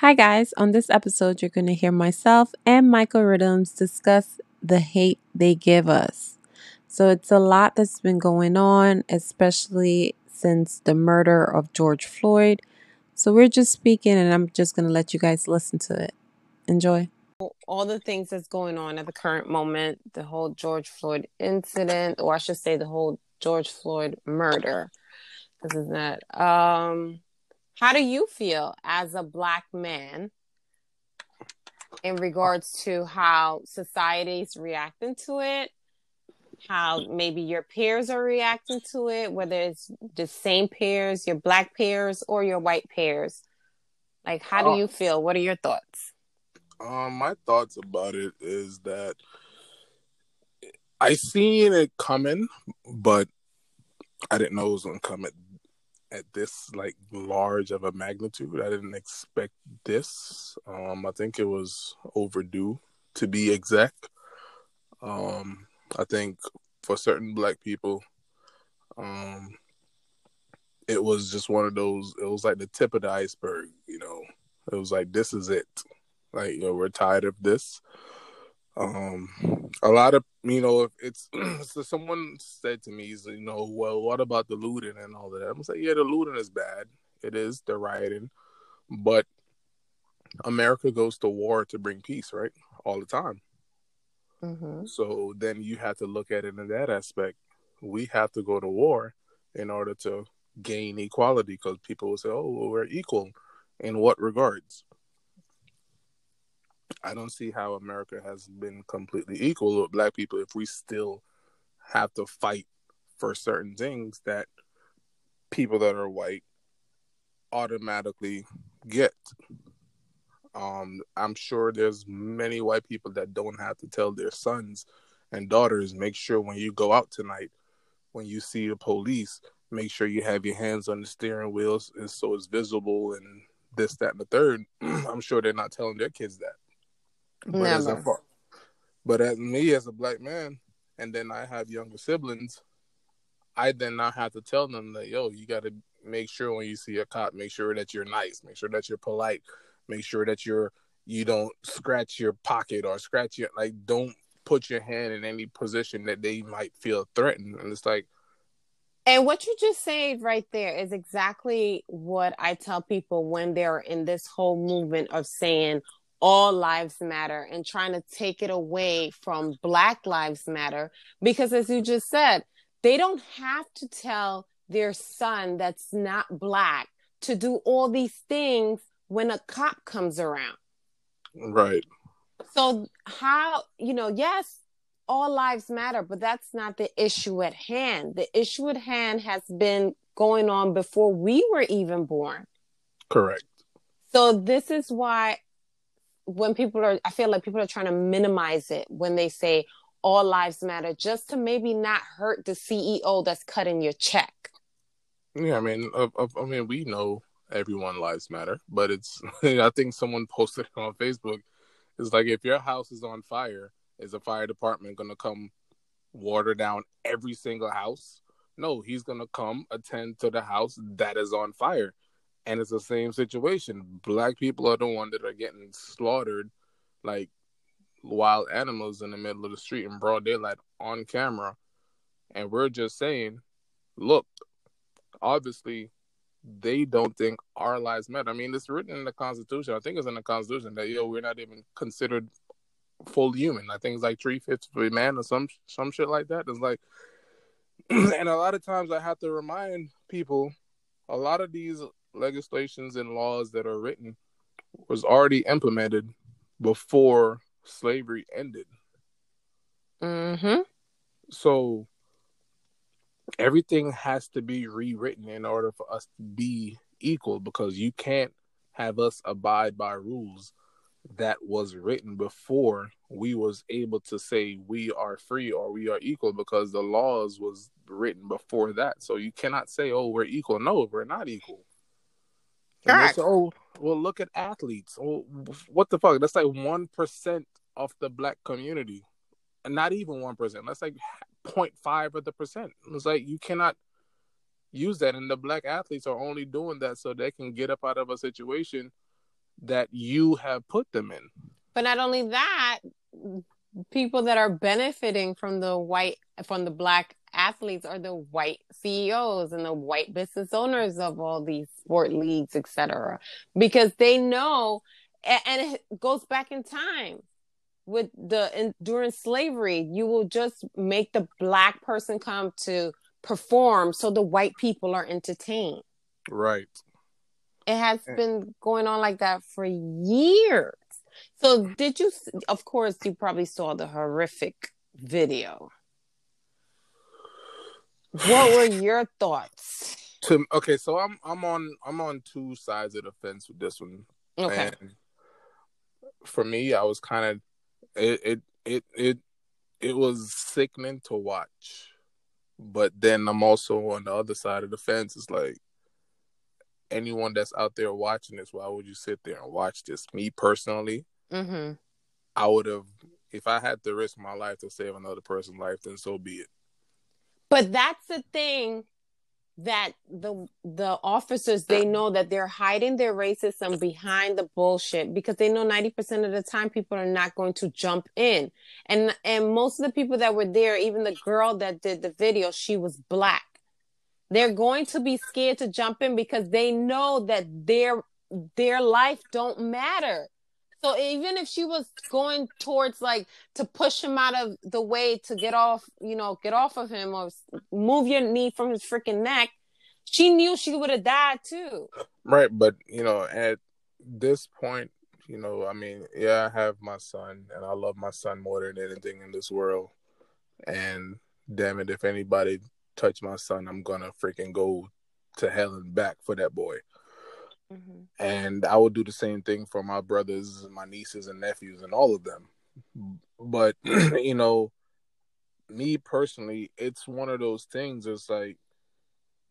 Hi, guys. On this episode, you're going to hear myself and Michael Rhythms discuss the hate they give us. So, it's a lot that's been going on, especially since the murder of George Floyd. So, we're just speaking, and I'm just going to let you guys listen to it. Enjoy. All the things that's going on at the current moment, the whole George Floyd incident, or I should say, the whole George Floyd murder. This is that. Um, how do you feel as a black man in regards to how society's reacting to it? How maybe your peers are reacting to it, whether it's the same peers, your black peers, or your white peers. Like, how do uh, you feel? What are your thoughts? Um, my thoughts about it is that I seen it coming, but I didn't know it was gonna come at at this like large of a magnitude. I didn't expect this. Um, I think it was overdue to be exact. Um, I think for certain black people, um, it was just one of those. It was like the tip of the iceberg. You know, it was like this is it. Like you know, we're tired of this. Um, a lot of you know, if it's so someone said to me, you know, well, what about the looting and all that? I'm say, yeah, the looting is bad. It is the rioting, but America goes to war to bring peace, right? All the time. Mm-hmm. So then you have to look at it in that aspect. We have to go to war in order to gain equality because people will say, oh, well, we're equal. In what regards? I don't see how America has been completely equal with black people if we still have to fight for certain things that people that are white automatically get. Um, I'm sure there's many white people that don't have to tell their sons and daughters make sure when you go out tonight, when you see the police, make sure you have your hands on the steering wheels so it's visible and this, that, and the third. I'm sure they're not telling their kids that. But Never. As a, but as me as a black man, and then I have younger siblings, I then now have to tell them that yo, you got to make sure when you see a cop, make sure that you're nice, make sure that you're polite, make sure that you're you don't scratch your pocket or scratch your like don't put your hand in any position that they might feel threatened. And it's like and what you just said right there is exactly what I tell people when they're in this whole movement of saying, all lives matter and trying to take it away from black lives matter because as you just said they don't have to tell their son that's not black to do all these things when a cop comes around. Right. So how you know yes all lives matter but that's not the issue at hand. The issue at hand has been going on before we were even born. Correct. So this is why when people are i feel like people are trying to minimize it when they say all lives matter just to maybe not hurt the ceo that's cutting your check. Yeah i mean uh, i mean we know everyone lives matter but it's i think someone posted on facebook. It's like if your house is on fire is the fire department going to come water down every single house? No he's going to come attend to the house that is on fire and it's the same situation. Black people are the one that are getting slaughtered like wild animals in the middle of the street in broad daylight on camera. And we're just saying, look, obviously they don't think our lives matter. I mean, it's written in the Constitution. I think it's in the Constitution that yo, we're not even considered full human. I think it's like three fifths of a man or some some shit like that. It's like, and a lot of times I have to remind people, a lot of these legislations and laws that are written was already implemented before slavery ended. Mm-hmm. So everything has to be rewritten in order for us to be equal because you can't have us abide by rules that was written before we was able to say we are free or we are equal because the laws was written before that so you cannot say oh we're equal no we're not equal Correct. Say, oh, well, look at athletes. Oh, what the fuck? That's like one percent of the black community, and not even one percent. That's like 0.5 of the percent. It's like you cannot use that, and the black athletes are only doing that so they can get up out of a situation that you have put them in. But not only that, people that are benefiting from the white from the black athletes are the white CEOs and the white business owners of all these sport leagues, etc. Because they know, and it goes back in time with the in, during slavery, you will just make the black person come to perform so the white people are entertained. Right. It has been going on like that for years. So did you of course you probably saw the horrific video. What were your thoughts? To okay, so I'm I'm on I'm on two sides of the fence with this one. Okay. And for me, I was kind of it it it it it was sickening to watch. But then I'm also on the other side of the fence. It's like anyone that's out there watching this, why would you sit there and watch this? Me personally, mm-hmm. I would have if I had to risk my life to save another person's life, then so be it. But that's the thing that the the officers they know that they're hiding their racism behind the bullshit because they know 90% of the time people are not going to jump in. And and most of the people that were there even the girl that did the video she was black. They're going to be scared to jump in because they know that their their life don't matter so even if she was going towards like to push him out of the way to get off, you know, get off of him or move your knee from his freaking neck, she knew she would have died too. Right, but you know, at this point, you know, I mean, yeah, I have my son and I love my son more than anything in this world. And damn it, if anybody touch my son, I'm gonna freaking go to hell and back for that boy. Mm-hmm. And I would do the same thing for my brothers, my nieces, and nephews, and all of them. But, you know, me personally, it's one of those things. It's like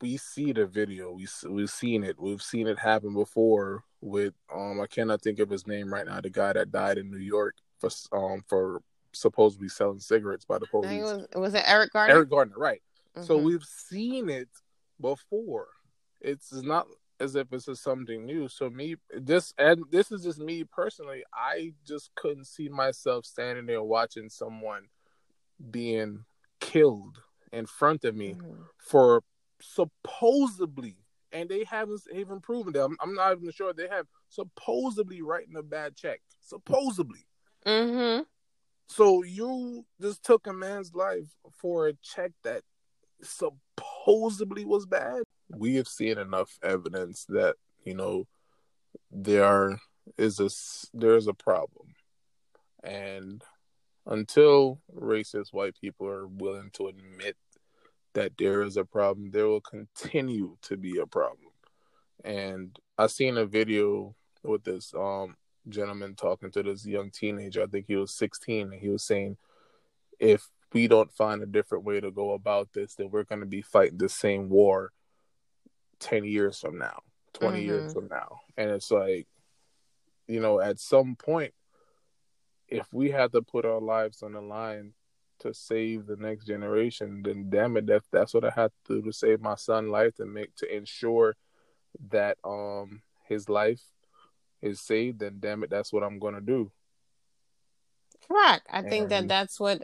we see the video, we we've seen it, we've seen it happen before. With um, I cannot think of his name right now. The guy that died in New York for um for supposedly selling cigarettes by the police. Was, was, it Eric Garner? Eric Garner, right? Mm-hmm. So we've seen it before. It's not as if this is something new. So me, this and this is just me personally. I just couldn't see myself standing there watching someone being killed in front of me mm-hmm. for supposedly, and they haven't even proven that. I'm, I'm, not even sure they have supposedly writing a bad check. Supposedly. Mm-hmm. So you just took a man's life for a check that supposedly was bad we have seen enough evidence that you know there is a there's a problem, and until racist white people are willing to admit that there is a problem, there will continue to be a problem. And I seen a video with this um gentleman talking to this young teenager. I think he was 16, and he was saying, if we don't find a different way to go about this, then we're going to be fighting the same war 10 years from now, 20 mm-hmm. years from now. And it's like, you know, at some point, if we had to put our lives on the line to save the next generation, then damn it, that, that's what I had to do to save my son's life to make to ensure that um his life is saved. Then damn it, that's what I'm gonna do. Correct. I and... think that that's what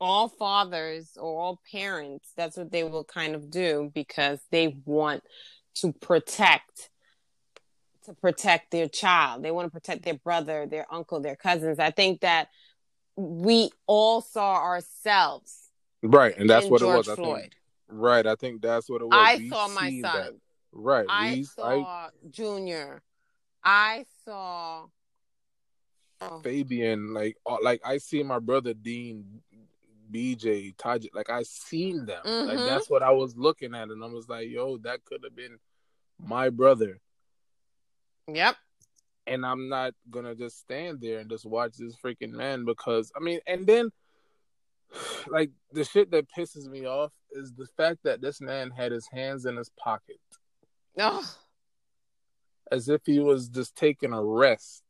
all fathers or all parents that's what they will kind of do because they want to protect to protect their child. They want to protect their brother, their uncle, their cousins. I think that we all saw ourselves. Right, and that's what George it was. Floyd. Think, right, I think that's what it was. I we saw my son. That. Right. I we, saw I, Junior. I saw oh. Fabian. Like, uh, like I see my brother Dean BJ, Tajik, like I seen them. Mm-hmm. Like that's what I was looking at, and I was like, "Yo, that could have been my brother." Yep. And I'm not gonna just stand there and just watch this freaking man because I mean, and then like the shit that pisses me off is the fact that this man had his hands in his pocket. Oh. As if he was just taking a rest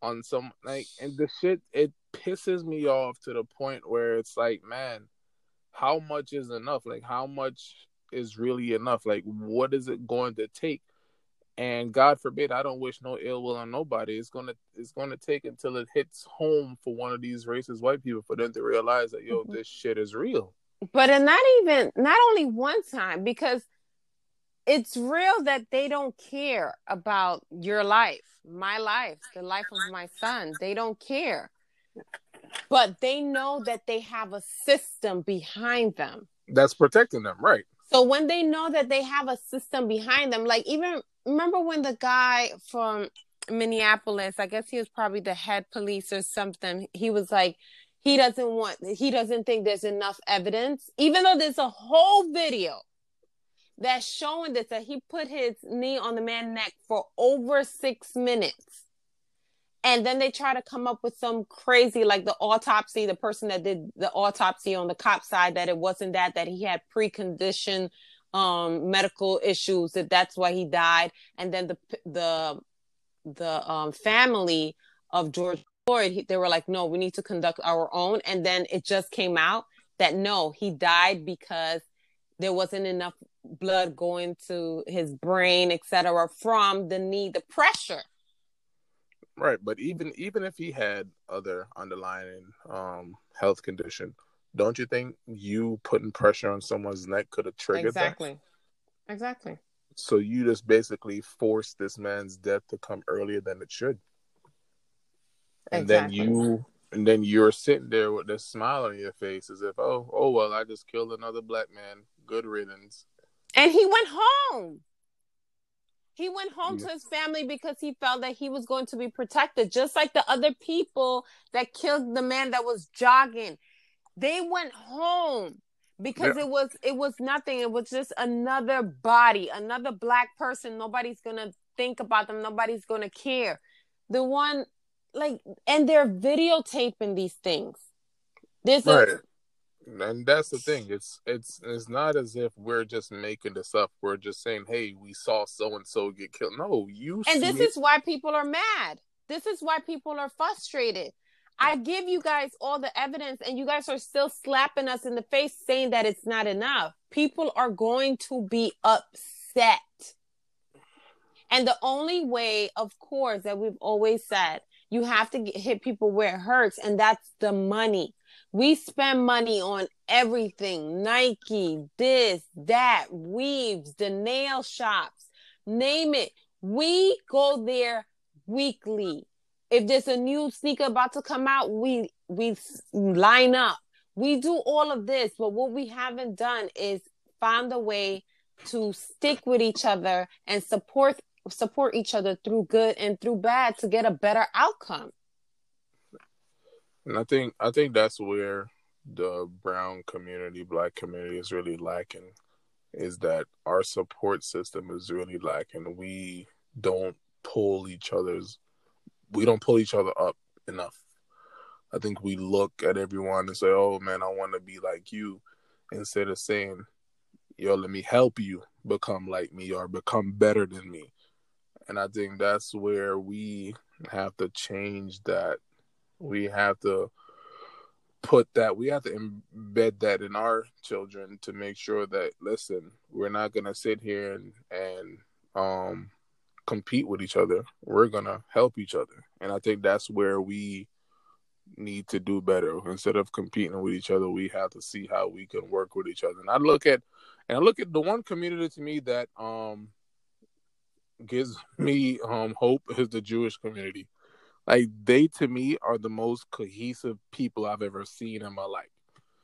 on some like and the shit it pisses me off to the point where it's like, man, how much is enough? Like, how much is really enough? Like, what is it going to take? and God forbid I don't wish no ill will on nobody. It's gonna it's gonna take until it hits home for one of these racist white people for them to realize that yo, mm-hmm. this shit is real. But and not even not only one time because it's real that they don't care about your life, my life, the life of my son. They don't care. But they know that they have a system behind them that's protecting them, right? So when they know that they have a system behind them, like even remember when the guy from Minneapolis, I guess he was probably the head police or something, he was like, he doesn't want, he doesn't think there's enough evidence, even though there's a whole video that's showing this, that he put his knee on the man's neck for over six minutes and then they try to come up with some crazy like the autopsy the person that did the autopsy on the cop side that it wasn't that that he had preconditioned um medical issues that that's why he died. And then the the the um family of george floyd he, they were like no we need to conduct our own. And then it just came out that no he died because there wasn't enough blood going to his brain etc from the knee the pressure Right, but even even if he had other underlying um, health condition, don't you think you putting pressure on someone's neck could have triggered exactly. that? Exactly. Exactly. So you just basically forced this man's death to come earlier than it should. And exactly. then you and then you're sitting there with this smile on your face as if, oh, oh well, I just killed another black man. Good riddance. And he went home. He went home yeah. to his family because he felt that he was going to be protected, just like the other people that killed the man that was jogging. They went home because yeah. it was it was nothing. It was just another body, another black person. Nobody's gonna think about them. Nobody's gonna care. The one like and they're videotaping these things. There's right. a and that's the thing it's it's it's not as if we're just making this up we're just saying hey we saw so and so get killed. No you and this it. is why people are mad. This is why people are frustrated. I give you guys all the evidence and you guys are still slapping us in the face saying that it's not enough. People are going to be upset. And the only way of course that we've always said you have to get, hit people where it hurts and that's the money we spend money on everything Nike, this, that, weaves, the nail shops, name it. We go there weekly. If there's a new sneaker about to come out, we we line up. We do all of this, but what we haven't done is find a way to stick with each other and support support each other through good and through bad to get a better outcome. And I think I think that's where the brown community, black community is really lacking is that our support system is really lacking. We don't pull each other's we don't pull each other up enough. I think we look at everyone and say, "Oh man, I want to be like you," instead of saying, "Yo, let me help you become like me or become better than me." And I think that's where we have to change that we have to put that we have to embed that in our children to make sure that listen we're not going to sit here and and um compete with each other. We're going to help each other. And i think that's where we need to do better. Instead of competing with each other we have to see how we can work with each other. And i look at and i look at the one community to me that um gives me um hope is the jewish community like they to me are the most cohesive people I've ever seen in my life.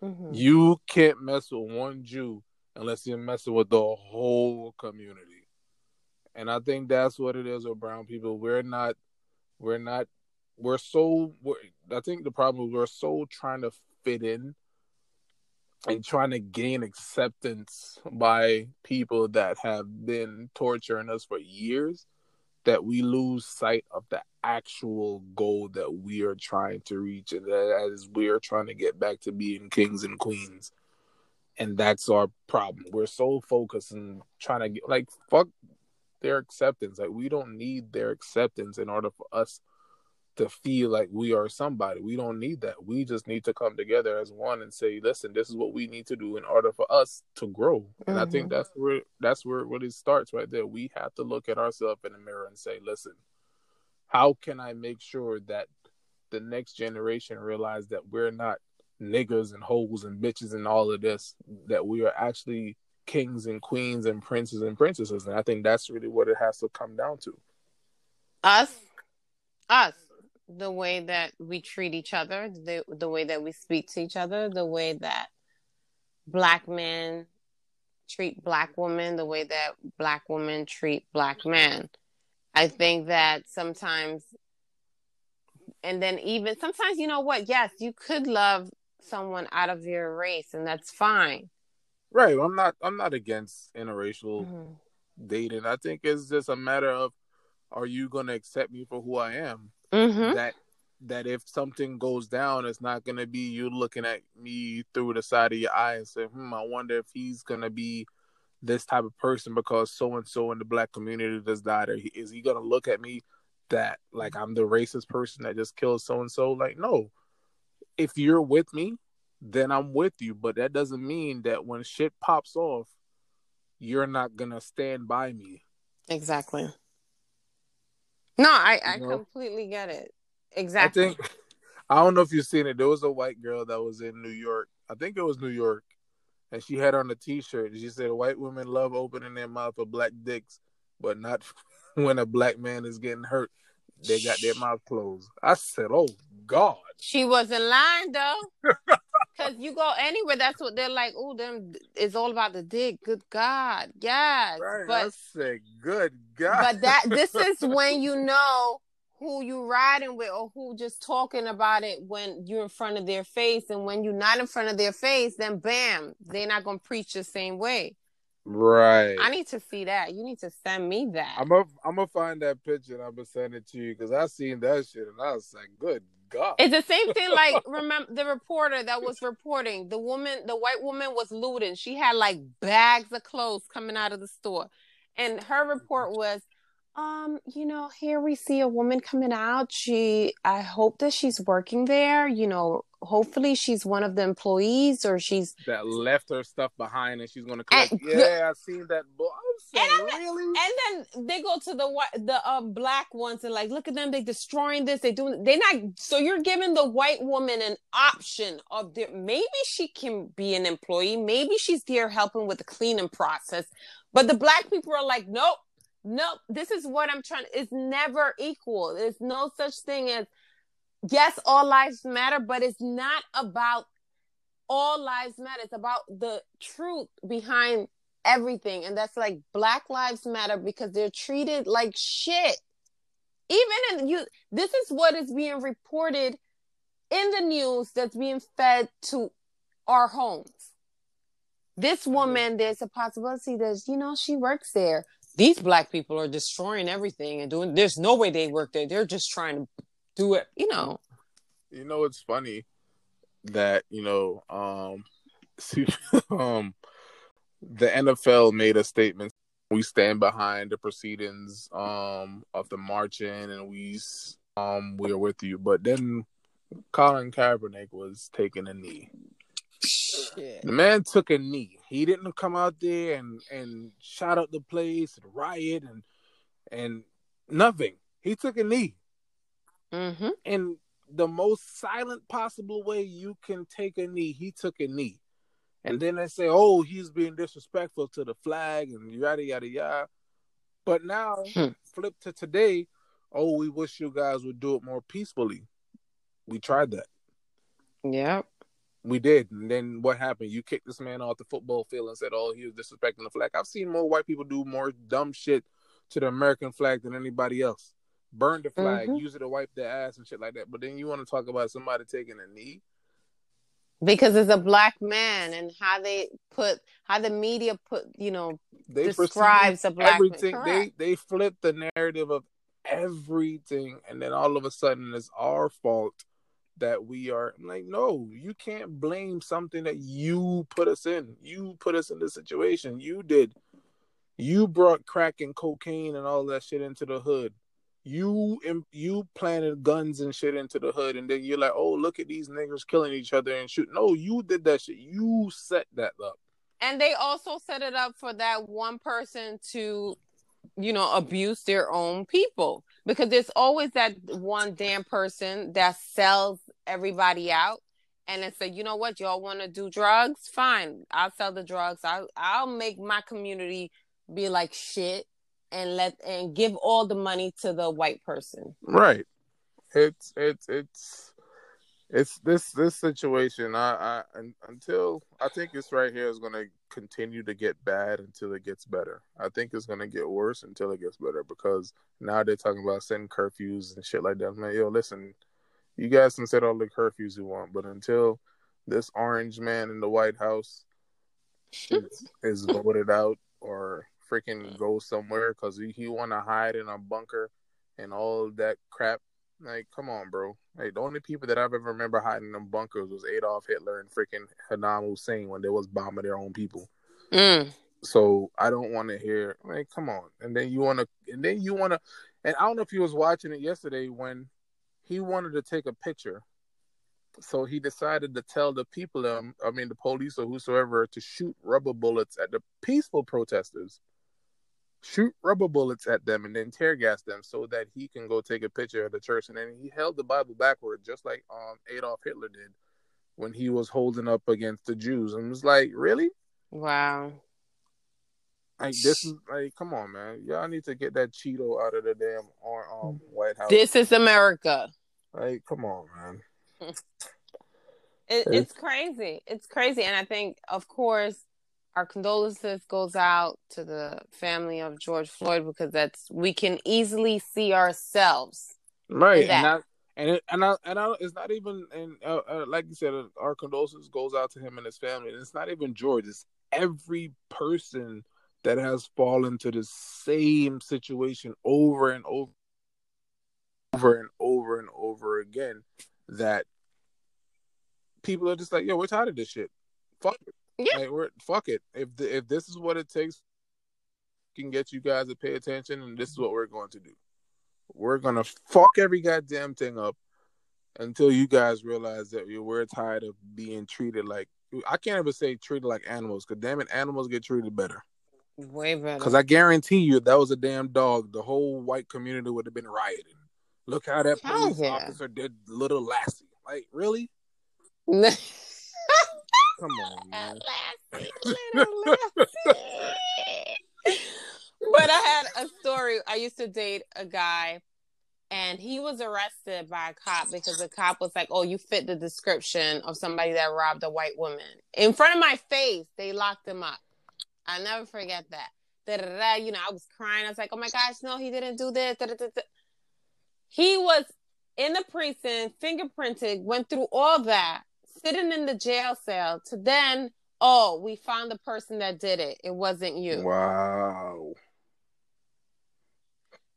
Mm-hmm. You can't mess with one Jew unless you're messing with the whole community. And I think that's what it is with brown people. We're not, we're not, we're so. We're, I think the problem is we're so trying to fit in and trying to gain acceptance by people that have been torturing us for years that we lose sight of the actual goal that we are trying to reach and that is we are trying to get back to being kings and queens. And that's our problem. We're so focused on trying to get like fuck their acceptance. Like we don't need their acceptance in order for us to feel like we are somebody. We don't need that. We just need to come together as one and say, listen, this is what we need to do in order for us to grow. And mm-hmm. I think mm-hmm. that's where that's where what it really starts right there. We have to look at ourselves in the mirror and say, listen, how can I make sure that the next generation realize that we're not niggas and hoes and bitches and all of this, that we are actually kings and queens and princes and princesses. And I think that's really what it has to come down to. Us, us, the way that we treat each other, the the way that we speak to each other, the way that black men treat black women, the way that black women treat black men. I think that sometimes and then even sometimes you know what yes you could love someone out of your race and that's fine right i'm not i'm not against interracial mm-hmm. dating i think it's just a matter of are you going to accept me for who i am mm-hmm. that that if something goes down it's not going to be you looking at me through the side of your eye and say hmm i wonder if he's going to be this type of person because so and so in the black community just died or is he going to look at me that like I'm the racist person that just killed so and so. Like, no. If you're with me, then I'm with you. But that doesn't mean that when shit pops off, you're not gonna stand by me. Exactly. No, I, I completely get it. Exactly. I think I don't know if you've seen it. There was a white girl that was in New York. I think it was New York. And she had on a t shirt. She said white women love opening their mouth for black dicks, but not when a black man is getting hurt, they got their mouth closed. I said, "Oh God." She wasn't lying though, because you go anywhere, that's what they're like. Oh, them it's all about the dick. Good God, yes. Right, but I said, "Good God." But that this is when you know who you riding with or who just talking about it when you're in front of their face and when you're not in front of their face then bam they're not gonna preach the same way Right. I need to see that. You need to send me that. I'm gonna I'm gonna find that picture and I'm gonna send it to you because I seen that shit and I was like, good God. It's the same thing. Like remember the reporter that was reporting the woman, the white woman was looting. She had like bags of clothes coming out of the store, and her report was um, you know, here we see a woman coming out. She, I hope that she's working there. You know, hopefully she's one of the employees or she's that left her stuff behind and she's going to collect. And, yeah, I seen that. Boy, saying, and really? And then they go to the white, the uh, black ones and like, look at them. They destroying this. They doing. They not. So you're giving the white woman an option of their. Maybe she can be an employee. Maybe she's there helping with the cleaning process. But the black people are like, nope no, this is what I'm trying. It's never equal. There's no such thing as yes, all lives matter, but it's not about all lives matter. It's about the truth behind everything, and that's like Black Lives Matter because they're treated like shit. Even in you, this is what is being reported in the news that's being fed to our homes. This mm-hmm. woman, there's a possibility that you know she works there these black people are destroying everything and doing there's no way they work there they're just trying to do it you know you know it's funny that you know um um the NFL made a statement we stand behind the proceedings um of the marching and we um we are with you but then Colin Kaepernick was taking a knee Shit. The man took a knee. He didn't come out there and and shot up the place and riot and and nothing. He took a knee. Mm-hmm. In the most silent possible way you can take a knee, he took a knee. And then they say, "Oh, he's being disrespectful to the flag and yada yada yada." But now, hmm. flip to today. Oh, we wish you guys would do it more peacefully. We tried that. Yep. We did. And then what happened? You kicked this man off the football field and said, oh, he was disrespecting the flag. I've seen more white people do more dumb shit to the American flag than anybody else. Burn the flag, mm-hmm. use it to wipe their ass and shit like that. But then you want to talk about somebody taking a knee? Because it's a black man and how they put how the media put you know they describes a black everything. Man. They they flip the narrative of everything and then all of a sudden it's our fault that we are I'm like no you can't blame something that you put us in you put us in this situation you did you brought crack and cocaine and all that shit into the hood you you planted guns and shit into the hood, and then you're like, oh, look at these niggas killing each other and shoot. No, you did that shit. You set that up. And they also set it up for that one person to, you know, abuse their own people because there's always that one damn person that sells everybody out. And it's like, you know what, y'all want to do drugs? Fine, I'll sell the drugs. I'll I'll make my community be like shit and let and give all the money to the white person. Right. It's it's it's it's this this situation. I I until I think this right here is going to continue to get bad until it gets better. I think it's going to get worse until it gets better because now they're talking about setting curfews and shit like that. I'm like, yo, listen, you guys can set all the curfews you want, but until this orange man in the White House is, is voted out or freaking go somewhere because he, he want to hide in a bunker and all that crap. Like, come on, bro. Like, the only people that I've ever remember hiding in them bunkers was Adolf Hitler and freaking Saddam Hussein when they was bombing their own people. Mm. So I don't want to hear. Like, come on. And then you want to, and then you want to, and I don't know if you was watching it yesterday when he wanted to take a picture. So he decided to tell the people, um, I mean, the police or whosoever, to shoot rubber bullets at the peaceful protesters shoot rubber bullets at them and then tear gas them so that he can go take a picture of the church. And then he held the Bible backward, just like um, Adolf Hitler did when he was holding up against the Jews. And it was like, really? Wow. Like this is like, come on, man! Y'all need to get that Cheeto out of the damn um, White House. This is America. Like, come on, man. it, it's crazy. It's crazy, and I think, of course, our condolences goes out to the family of George Floyd because that's we can easily see ourselves. Right, and and it, and I, and I, it's not even and uh, uh, like you said, our condolences goes out to him and his family. And it's not even George; it's every person that has fallen to the same situation over and over, over and over and over again. That people are just like, "Yo, we're tired of this shit. Fuck it." Yeah. Like, we're, fuck it. If the, if this is what it takes, can get you guys to pay attention, and this is what we're going to do. We're gonna fuck every goddamn thing up until you guys realize that we're tired of being treated like I can't ever say treated like animals, because damn it, animals get treated better. Way better. Because I guarantee you, that was a damn dog. The whole white community would have been rioting. Look how that police yeah. officer did little Lassie. Like, really? Come on, man. Lassie, little Lassie. but I had a story. I used to date a guy, and he was arrested by a cop because the cop was like, "Oh, you fit the description of somebody that robbed a white woman." In front of my face, they locked him up. I'll never forget that. Da-da-da, you know, I was crying. I was like, "Oh my gosh, no, he didn't do this." Da-da-da-da. He was in the precinct, fingerprinted, went through all that sitting in the jail cell to then, oh, we found the person that did it. It wasn't you. Wow.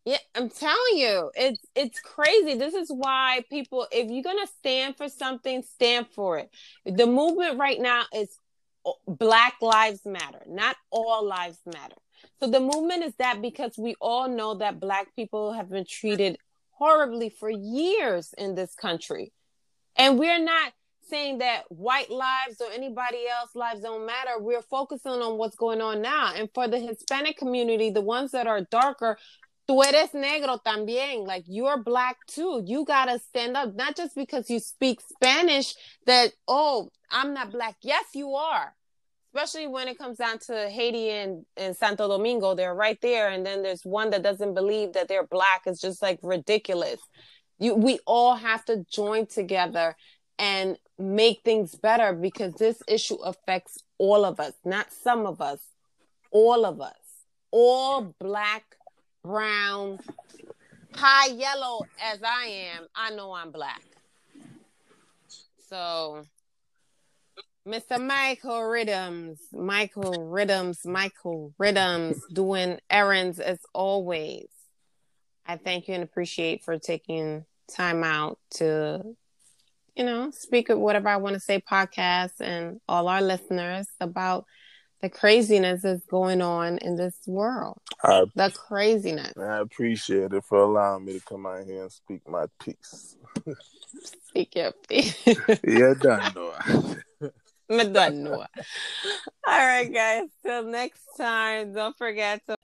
Yeah, I'm telling you, it's it's crazy. This is why people, if you're gonna stand for something, stand for it. The movement right now is uh, Black Lives Matter, not all lives matter. So the movement is that because we all know that Black people have been treated horribly for years in this country, and we're not saying that white lives or anybody else lives don't matter. We're focusing on what's going on now. And for the Hispanic community, the ones that are darker, tú eres negro también. Like you're black too. You gotta stand up, not just because you speak Spanish that, oh, I'm not black. Yes, you are. Especially when it comes down to Haiti and, and Santo Domingo, they're right there. And then there's one that doesn't believe that they're black. It's just like ridiculous. You, we all have to join together and make things better because this issue affects all of us, not some of us, all of us, all black, brown, high yellow as I am, I know I'm black. So, Mr. Michael Rhythms, Michael Rhythms, Michael Rhythms, doing errands as always. I thank you and appreciate for taking time out to you know, speak of whatever I want to say, podcast, and all our listeners about the craziness that's going on in this world. I, The craziness. I appreciate it for allowing me to come out here and speak my piece. Speak your piece. yeah, done, Noah. Me done know. All right, guys. Till next time, don't forget to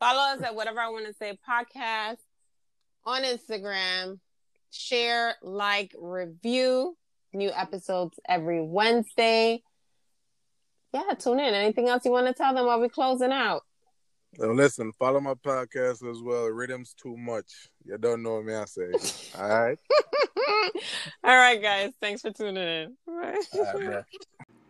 follow us at Whatever I Want to Say podcast on Instagram. Share, like, review. New episodes every Wednesday. Yeah, tune in. Anything else you want to tell them while we're closing out? Now listen, follow my podcast as well. Rhythms too much. You don't know what me I say. All right. All right, guys. Thanks for tuning in. Bye. All right, man.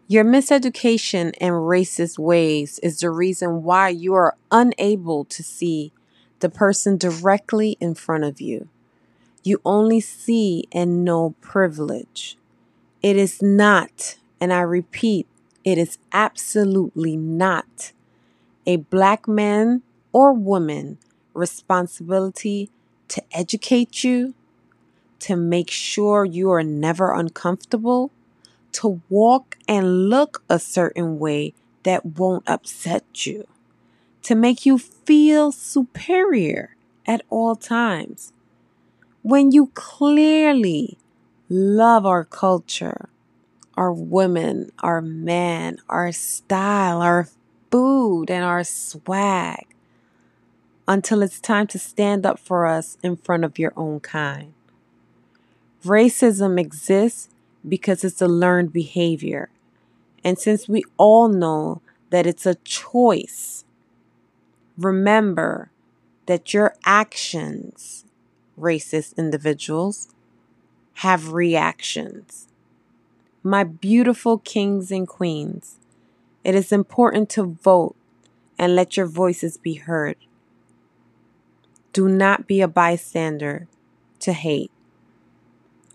Your miseducation and racist ways is the reason why you are unable to see the person directly in front of you. You only see and know privilege. It is not, and I repeat, it is absolutely not a black man or woman responsibility to educate you, to make sure you are never uncomfortable, to walk and look a certain way that won't upset you, to make you feel superior at all times. When you clearly love our culture, our women, our men, our style, our food, and our swag, until it's time to stand up for us in front of your own kind. Racism exists because it's a learned behavior. And since we all know that it's a choice, remember that your actions, racist individuals, have reactions. My beautiful kings and queens, it is important to vote and let your voices be heard. Do not be a bystander to hate.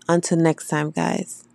Until next time, guys.